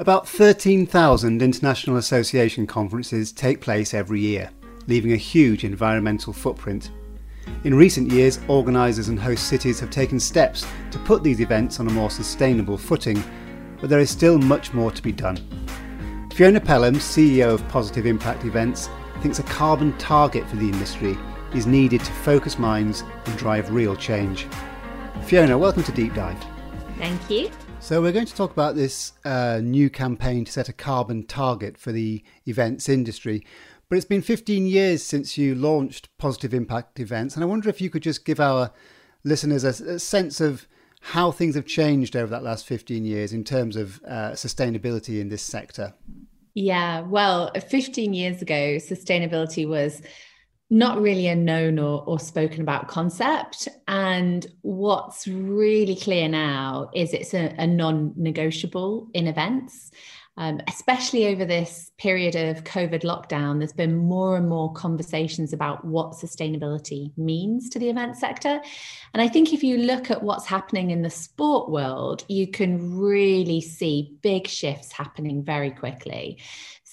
About 13,000 international association conferences take place every year, leaving a huge environmental footprint. In recent years, organisers and host cities have taken steps to put these events on a more sustainable footing, but there is still much more to be done. Fiona Pelham, CEO of Positive Impact Events, thinks a carbon target for the industry is needed to focus minds and drive real change. Fiona, welcome to Deep Dive. Thank you. So, we're going to talk about this uh, new campaign to set a carbon target for the events industry. But it's been 15 years since you launched Positive Impact Events, and I wonder if you could just give our listeners a, a sense of how things have changed over that last 15 years in terms of uh, sustainability in this sector. Yeah, well, 15 years ago, sustainability was not really a known or, or spoken about concept. And what's really clear now is it's a, a non negotiable in events. Um, especially over this period of COVID lockdown, there's been more and more conversations about what sustainability means to the event sector. And I think if you look at what's happening in the sport world, you can really see big shifts happening very quickly.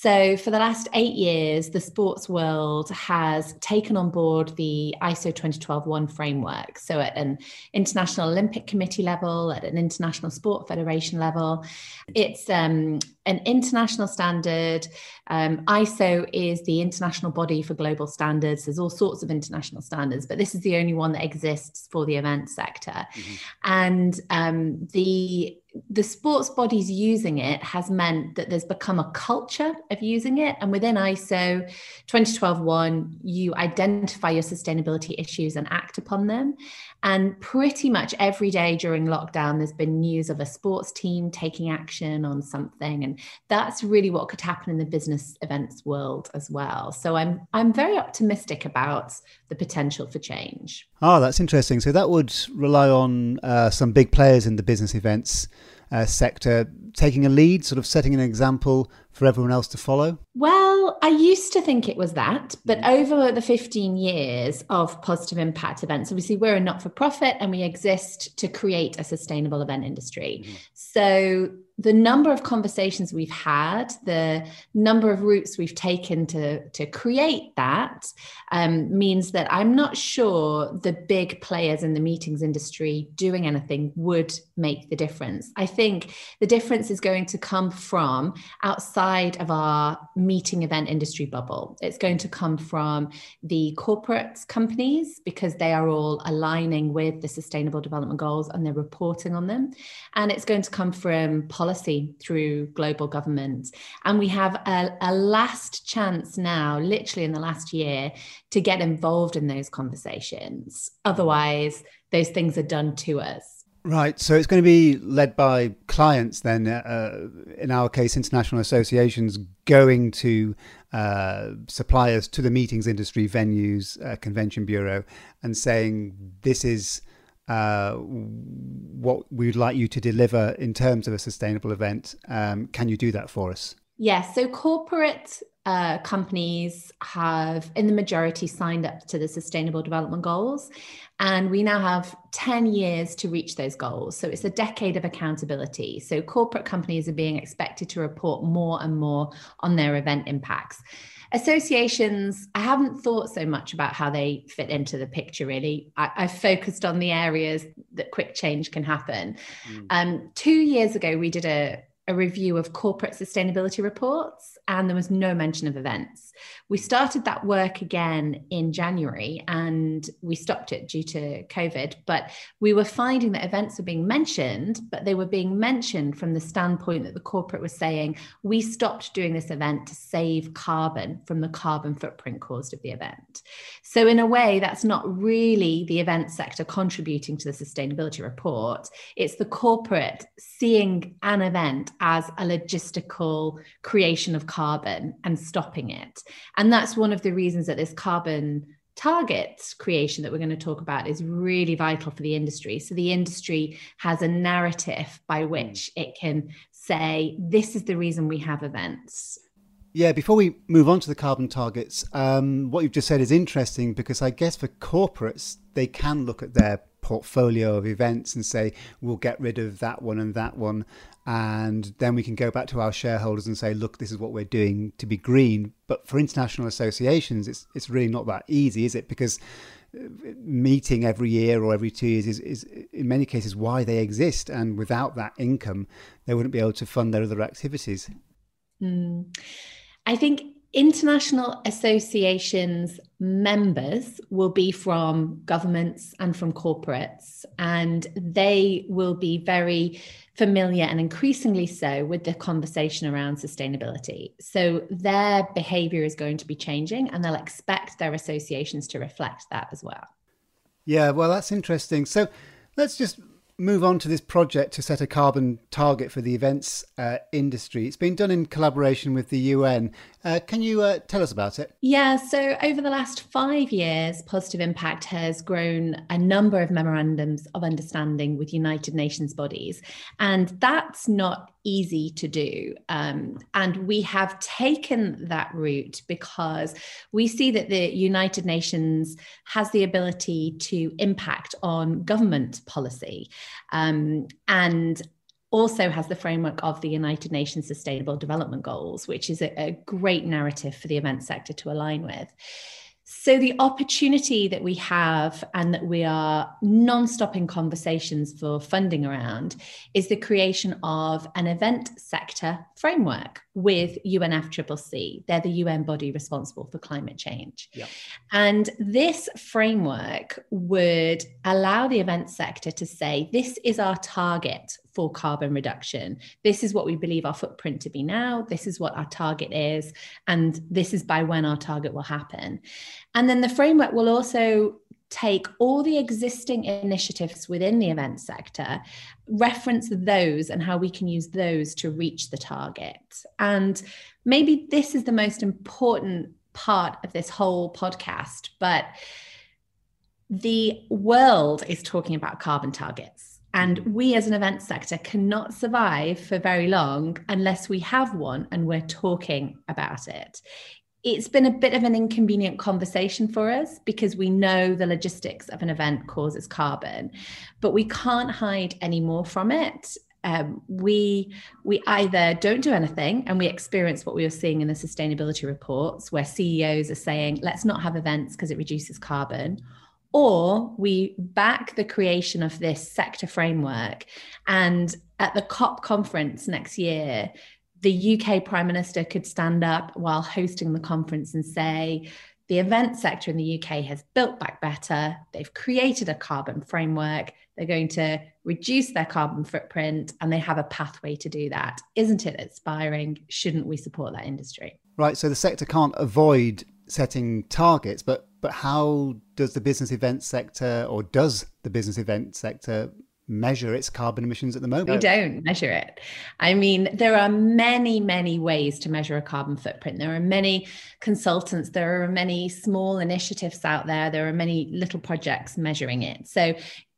So, for the last eight years, the sports world has taken on board the ISO 2012 1 framework. So, at an International Olympic Committee level, at an International Sport Federation level, it's um, an international standard. Um, ISO is the international body for global standards. There's all sorts of international standards, but this is the only one that exists for the event sector. Mm-hmm. And um, the the sports bodies using it has meant that there's become a culture of using it. And within ISO 2012-1, you identify your sustainability issues and act upon them. And pretty much every day during lockdown, there's been news of a sports team taking action on something. And that's really what could happen in the business events world as well. So I'm I'm very optimistic about the potential for change. Oh, that's interesting. So that would rely on uh, some big players in the business events uh, sector taking a lead, sort of setting an example for everyone else to follow? Well, I used to think it was that, but mm. over the 15 years of positive impact events, obviously we're a not for profit and we exist to create a sustainable event industry. Mm-hmm. So the number of conversations we've had, the number of routes we've taken to, to create that um, means that I'm not sure the big players in the meetings industry doing anything would make the difference. I think the difference is going to come from outside of our meeting event industry bubble. It's going to come from the corporate companies because they are all aligning with the sustainable development goals and they're reporting on them. And it's going to come from policy policy through global government. And we have a, a last chance now, literally in the last year, to get involved in those conversations. Otherwise, those things are done to us. Right. So it's going to be led by clients then, uh, in our case, international associations going to uh, suppliers to the meetings industry venues, uh, convention bureau, and saying, this is uh, what we'd like you to deliver in terms of a sustainable event. Um, can you do that for us? Yes. So corporate uh, companies have, in the majority, signed up to the Sustainable Development Goals. And we now have 10 years to reach those goals. So it's a decade of accountability. So corporate companies are being expected to report more and more on their event impacts associations i haven't thought so much about how they fit into the picture really I, have focused on the areas that quick change can happen mm. um, two years ago we did a, a review of corporate sustainability reports and there was no mention of events. We started that work again in January and we stopped it due to COVID. But we were finding that events were being mentioned, but they were being mentioned from the standpoint that the corporate was saying, we stopped doing this event to save carbon from the carbon footprint caused of the event. So, in a way, that's not really the event sector contributing to the sustainability report. It's the corporate seeing an event as a logistical creation of carbon and stopping it. And that's one of the reasons that this carbon target creation that we're going to talk about is really vital for the industry. So the industry has a narrative by hmm. which it can say, this is the reason we have events. Yeah, before we move on to the carbon targets, um, what you've just said is interesting because I guess for corporates, they can look at their portfolio of events and say, we'll get rid of that one and that one. And then we can go back to our shareholders and say, look, this is what we're doing to be green. But for international associations, it's, it's really not that easy, is it? Because uh, meeting every year or every two years is, is in many cases why they exist. And without that income, they wouldn't be able to fund their other activities. Mm. I think international associations members will be from governments and from corporates, and they will be very familiar and increasingly so with the conversation around sustainability. So their behavior is going to be changing, and they'll expect their associations to reflect that as well. Yeah, well, that's interesting. So let's just move on to this project to set a carbon target for the events uh, industry. It's been done in collaboration with the UN. Uh, can you uh, tell us about it? Yeah, so over the last five years, Positive Impact has grown a number of memorandums of understanding with United Nations bodies. And that's not easy to do. Um, and we have taken that route because we see that the United Nations has the ability to impact on government policy. Um, and also has the framework of the United Nations Sustainable Development Goals, which is a, a great narrative for the event sector to align with. So, the opportunity that we have and that we are non stop in conversations for funding around is the creation of an event sector framework with UNFCCC. They're the UN body responsible for climate change. Yeah. And this framework would allow the event sector to say, this is our target for carbon reduction. This is what we believe our footprint to be now. This is what our target is. And this is by when our target will happen. And then the framework will also take all the existing initiatives within the event sector, reference those and how we can use those to reach the target. And maybe this is the most important part of this whole podcast, but the world is talking about carbon targets and we as an event sector cannot survive for very long unless we have one and we're talking about it. It's been a bit of an inconvenient conversation for us because we know the logistics of an event causes carbon, but we can't hide any more from it. Um, we we either don't do anything and we experience what we are seeing in the sustainability reports where CEOs are saying let's not have events because it reduces carbon or we back the creation of this sector framework. And at the COP conference next year, the UK Prime Minister could stand up while hosting the conference and say, the event sector in the UK has built back better. They've created a carbon framework. They're going to reduce their carbon footprint and they have a pathway to do that. Isn't it inspiring? Shouldn't we support that industry? Right. So the sector can't avoid setting targets, but but how does the business event sector, or does the business event sector measure its carbon emissions at the moment? We don't measure it. I mean, there are many, many ways to measure a carbon footprint. There are many consultants, there are many small initiatives out there, there are many little projects measuring it. So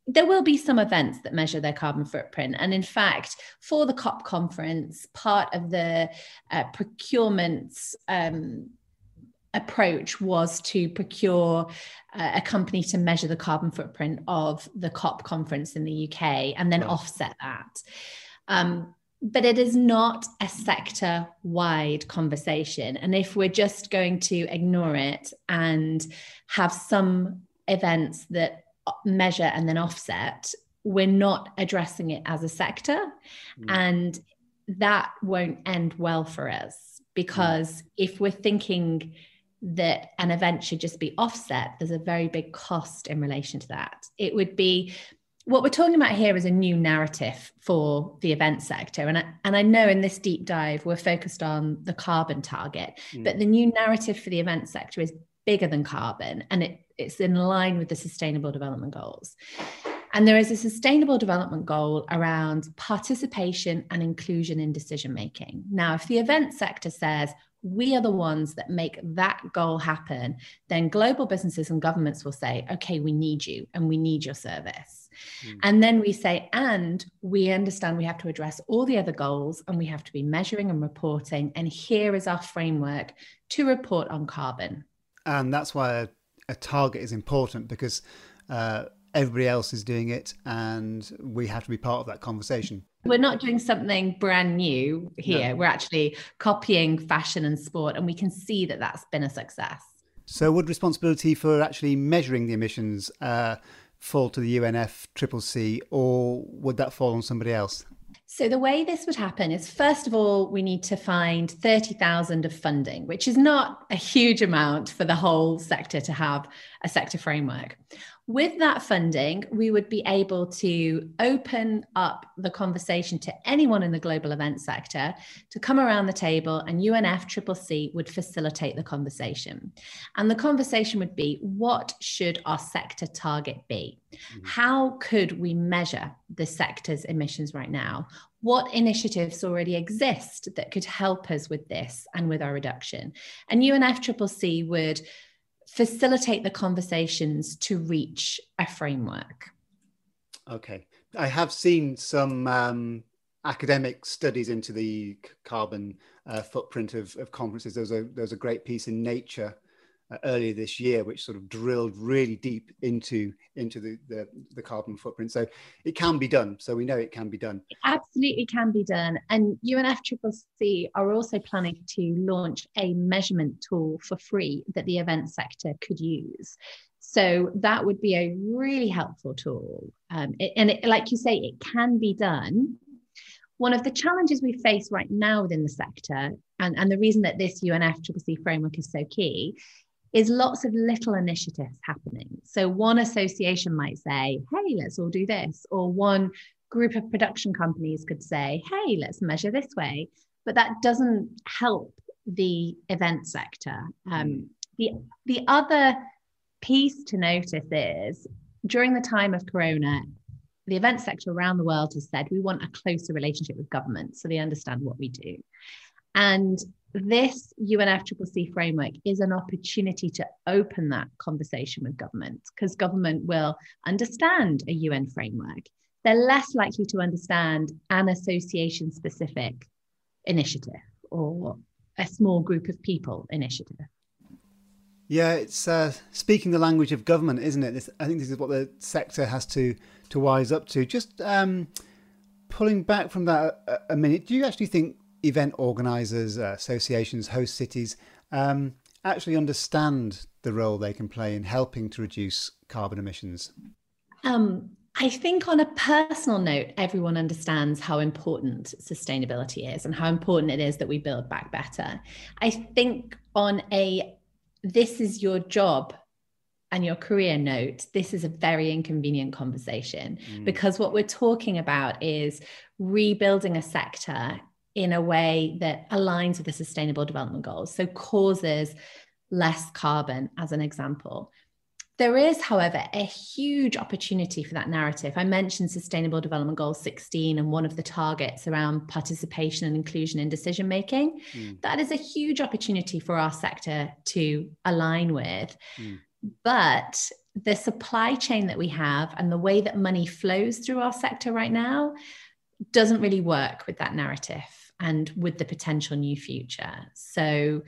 there will be some events that measure their carbon footprint. And in fact, for the COP conference, part of the uh, procurement um, approach was to procure uh, a company to measure the carbon footprint of the COP conference in the UK and then offset that. Um, but it is not a sector wide conversation. And if we're just going to ignore it and have some events that measure and then offset, we're not addressing it as a sector. Mm. And that won't end well for us mm. because mm. if we're thinking that an event should just be offset, there's a very big cost in relation to that. It would be what we're talking about here is a new narrative for the event sector. And I, and I know in this deep dive, we're focused on the carbon target, mm. but the new narrative for the event sector is bigger than carbon and it, it's in line with the sustainable development goals. And there is a sustainable development goal around participation and inclusion in decision making. Now, if the event sector says, we are the ones that make that goal happen, then global businesses and governments will say, okay, we need you and we need your service. Mm. And then we say, and we understand we have to address all the other goals and we have to be measuring and reporting. And here is our framework to report on carbon. And that's why a, a target is important because uh, everybody else is doing it and we have to be part of that conversation. We're not doing something brand new here. No. We're actually copying fashion and sport, and we can see that that's been a success. So, would responsibility for actually measuring the emissions uh, fall to the UNFCCC, or would that fall on somebody else? So, the way this would happen is first of all, we need to find 30,000 of funding, which is not a huge amount for the whole sector to have a sector framework. With that funding, we would be able to open up the conversation to anyone in the global event sector to come around the table, and UNFCCC would facilitate the conversation. And the conversation would be what should our sector target be? Mm-hmm. How could we measure the sector's emissions right now? What initiatives already exist that could help us with this and with our reduction? And UNFCCC would facilitate the conversations to reach a framework. Okay. I have seen some um, academic studies into the carbon uh, footprint of, of conferences. There was, a, there was a great piece in Nature uh, earlier this year, which sort of drilled really deep into into the, the, the carbon footprint. So it can be done. So we know it can be done. It absolutely can be done. And UNFCCC are also planning to launch a measurement tool for free that the event sector could use. So that would be a really helpful tool. Um, it, and it, like you say, it can be done. One of the challenges we face right now within the sector, and, and the reason that this UNFCCC framework is so key, is lots of little initiatives happening. So one association might say, hey, let's all do this. Or one group of production companies could say, hey, let's measure this way. But that doesn't help the event sector. Um, hmm. the, the other piece to notice is during the time of Corona, the event sector around the world has said we want a closer relationship with government so they understand what we do. And this UNFCCC framework is an opportunity to open that conversation with government because government will understand a UN framework. They're less likely to understand an association specific initiative or a small group of people initiative. Yeah, it's uh, speaking the language of government, isn't it? This, I think this is what the sector has to to wise up to. Just um, pulling back from that a, a minute, do you actually think event organisers, uh, associations, host cities um, actually understand the role they can play in helping to reduce carbon emissions? Um, I think, on a personal note, everyone understands how important sustainability is and how important it is that we build back better. I think, on a this is your job and your career note, this is a very inconvenient conversation mm. because what we're talking about is rebuilding a sector in a way that aligns with the sustainable development goals. So causes less carbon, as an example. There is, however, a huge opportunity for that narrative. I mentioned Sustainable Development Goal 16 and one of the targets around participation and inclusion in decision making. Mm. That is a huge opportunity for our sector to align with. Mm. But the supply chain that we have and the way that money flows through our sector right now doesn't really work with that narrative and with the potential new future. So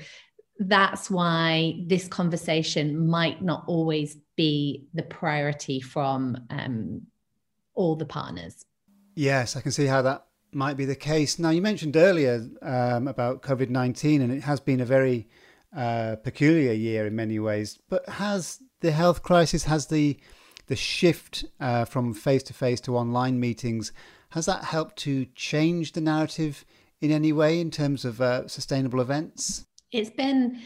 that's why this conversation might not always be the priority from um, all the partners. Yes, I can see how that might be the case. Now, you mentioned earlier um, about COVID 19, and it has been a very uh, peculiar year in many ways. But has the health crisis, has the the shift uh, from face to face to online meetings, has that helped to change the narrative in any way in terms of uh, sustainable events? It's been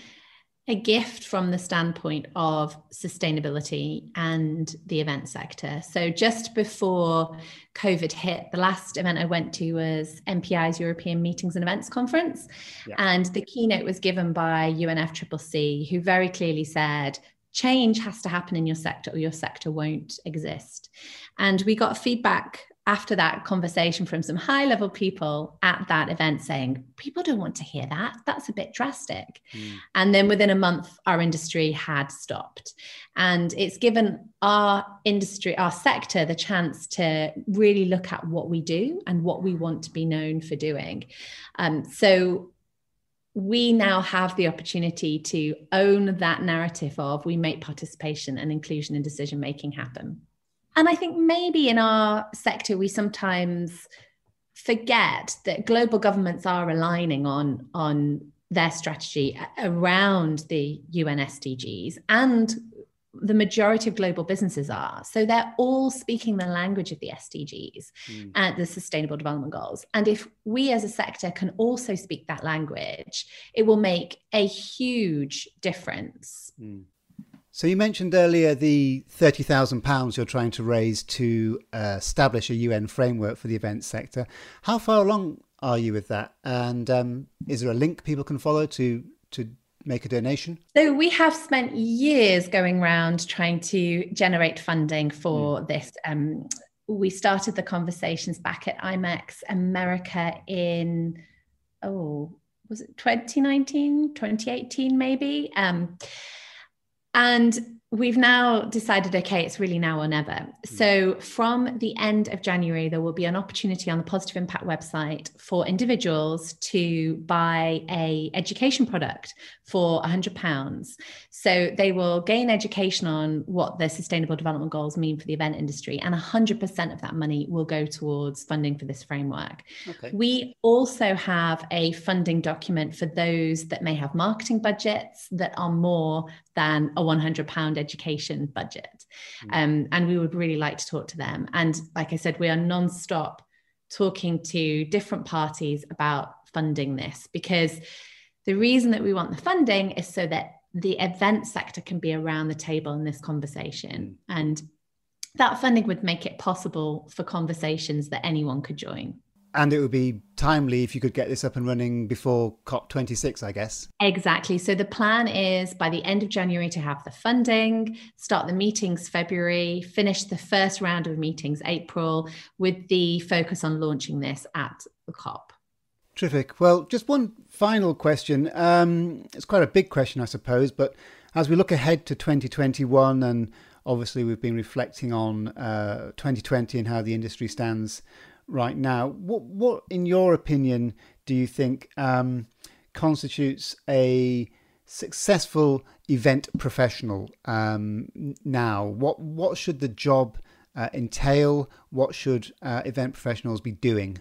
a gift from the standpoint of sustainability and the event sector. So, just before COVID hit, the last event I went to was MPI's European Meetings and Events Conference. Yeah. And the keynote was given by UNFCCC, who very clearly said, change has to happen in your sector or your sector won't exist. And we got feedback after that conversation from some high level people at that event saying, people don't want to hear that. That's a bit drastic. Mm. And then within a month, our industry had stopped. And it's given our industry, our sector, the chance to really look at what we do and what we want to be known for doing. Um, so we now have the opportunity to own that narrative of we make participation and inclusion in decision making happen And I think maybe in our sector, we sometimes forget that global governments are aligning on, on their strategy around the UN SDGs and the majority of global businesses are. So they're all speaking the language of the SDGs mm. and the Sustainable Development Goals. And if we as a sector can also speak that language, it will make a huge difference. Mm. So you mentioned earlier the thirty thousand pounds you're trying to raise to uh, establish a UN framework for the events sector. How far along are you with that? And um, is there a link people can follow to to make a donation? So we have spent years going around trying to generate funding for mm. this. Um, we started the conversations back at IMEX America in oh was it 2019 2018 maybe um, and we've now decided okay it's really now or never hmm. so from the end of january there will be an opportunity on the positive impact website for individuals to buy a education product for 100 pounds so they will gain education on what the sustainable development goals mean for the event industry and 100% of that money will go towards funding for this framework okay. we also have a funding document for those that may have marketing budgets that are more than a 100 pound education budget mm. um, and we would really like to talk to them and like i said we are non-stop talking to different parties about funding this because the reason that we want the funding is so that the event sector can be around the table in this conversation mm. and that funding would make it possible for conversations that anyone could join and it would be timely if you could get this up and running before COP26, I guess. Exactly. So the plan is by the end of January to have the funding, start the meetings February, finish the first round of meetings April, with the focus on launching this at the COP. Terrific. Well, just one final question. Um, it's quite a big question, I suppose, but as we look ahead to 2021 and obviously we've been reflecting on uh, 2020 and how the industry stands right now. What, what in your opinion, do you think um, constitutes a successful event professional um, now? What what should the job uh, entail? What should uh, event professionals be doing?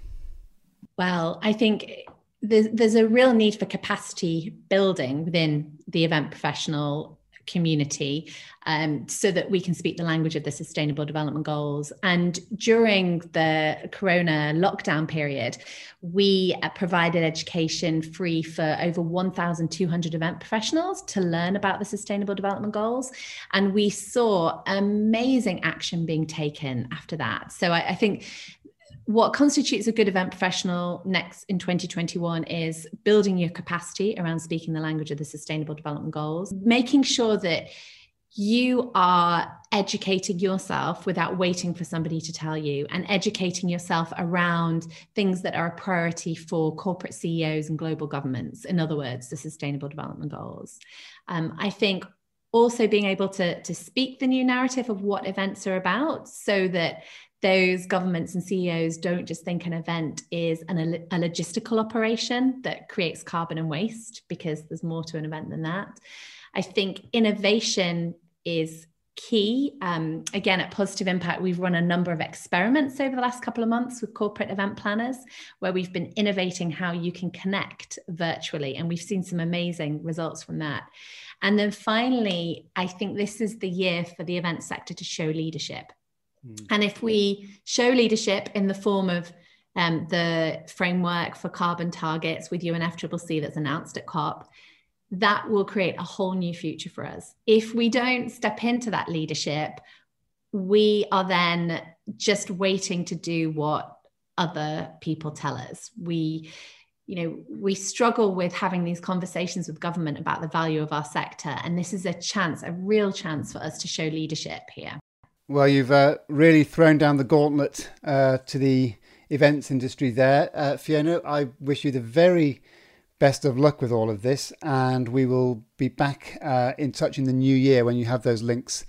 Well, I think there's, there's a real need for capacity building within the event professional community um, so that we can speak the language of the sustainable development goals. And during the corona lockdown period we uh, provided education free for over 1200 event professionals to learn about the sustainable development goals. And we saw amazing action being taken after that. So I, I think what constitutes a good event professional next in 2021 is building your capacity around speaking the language of the sustainable development goals making sure that you are educating yourself without waiting for somebody to tell you and educating yourself around things that are a priority for corporate CEOs and global governments. In other words, the sustainable development goals. Um, I think also being able to, to speak the new narrative of what events are about so that those governments and CEOs don't just think an event is an, a logistical operation that creates carbon and waste, because there's more to an event than that. I think innovation is key. Um, again, at Positive Impact, we've run a number of experiments over the last couple of months with corporate event planners where we've been innovating how you can connect virtually. And we've seen some amazing results from that. And then finally, I think this is the year for the event sector to show leadership. Mm. And if we show leadership in the form of um, the framework for carbon targets with UNFCCC that's announced at COP, that will create a whole new future for us. If we don't step into that leadership, we are then just waiting to do what other people tell us. We you know we struggle with having these conversations with government about the value of our sector and this is a chance a real chance for us to show leadership here well, you've uh, really thrown down the gauntlet uh, to the events industry there. Uh, Fiona, I wish you the very best of luck with all of this, and we will be back uh, in touch in the new year when you have those links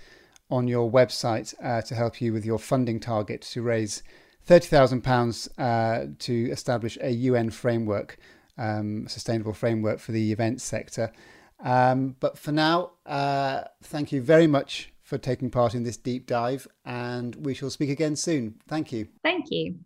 on your website uh, to help you with your funding target to raise £30,000 uh, to establish a UN framework, um, sustainable framework for the events sector. Um, but for now, thank you very much for taking part in this deep dive, and we shall speak again soon. Thank you. Thank you.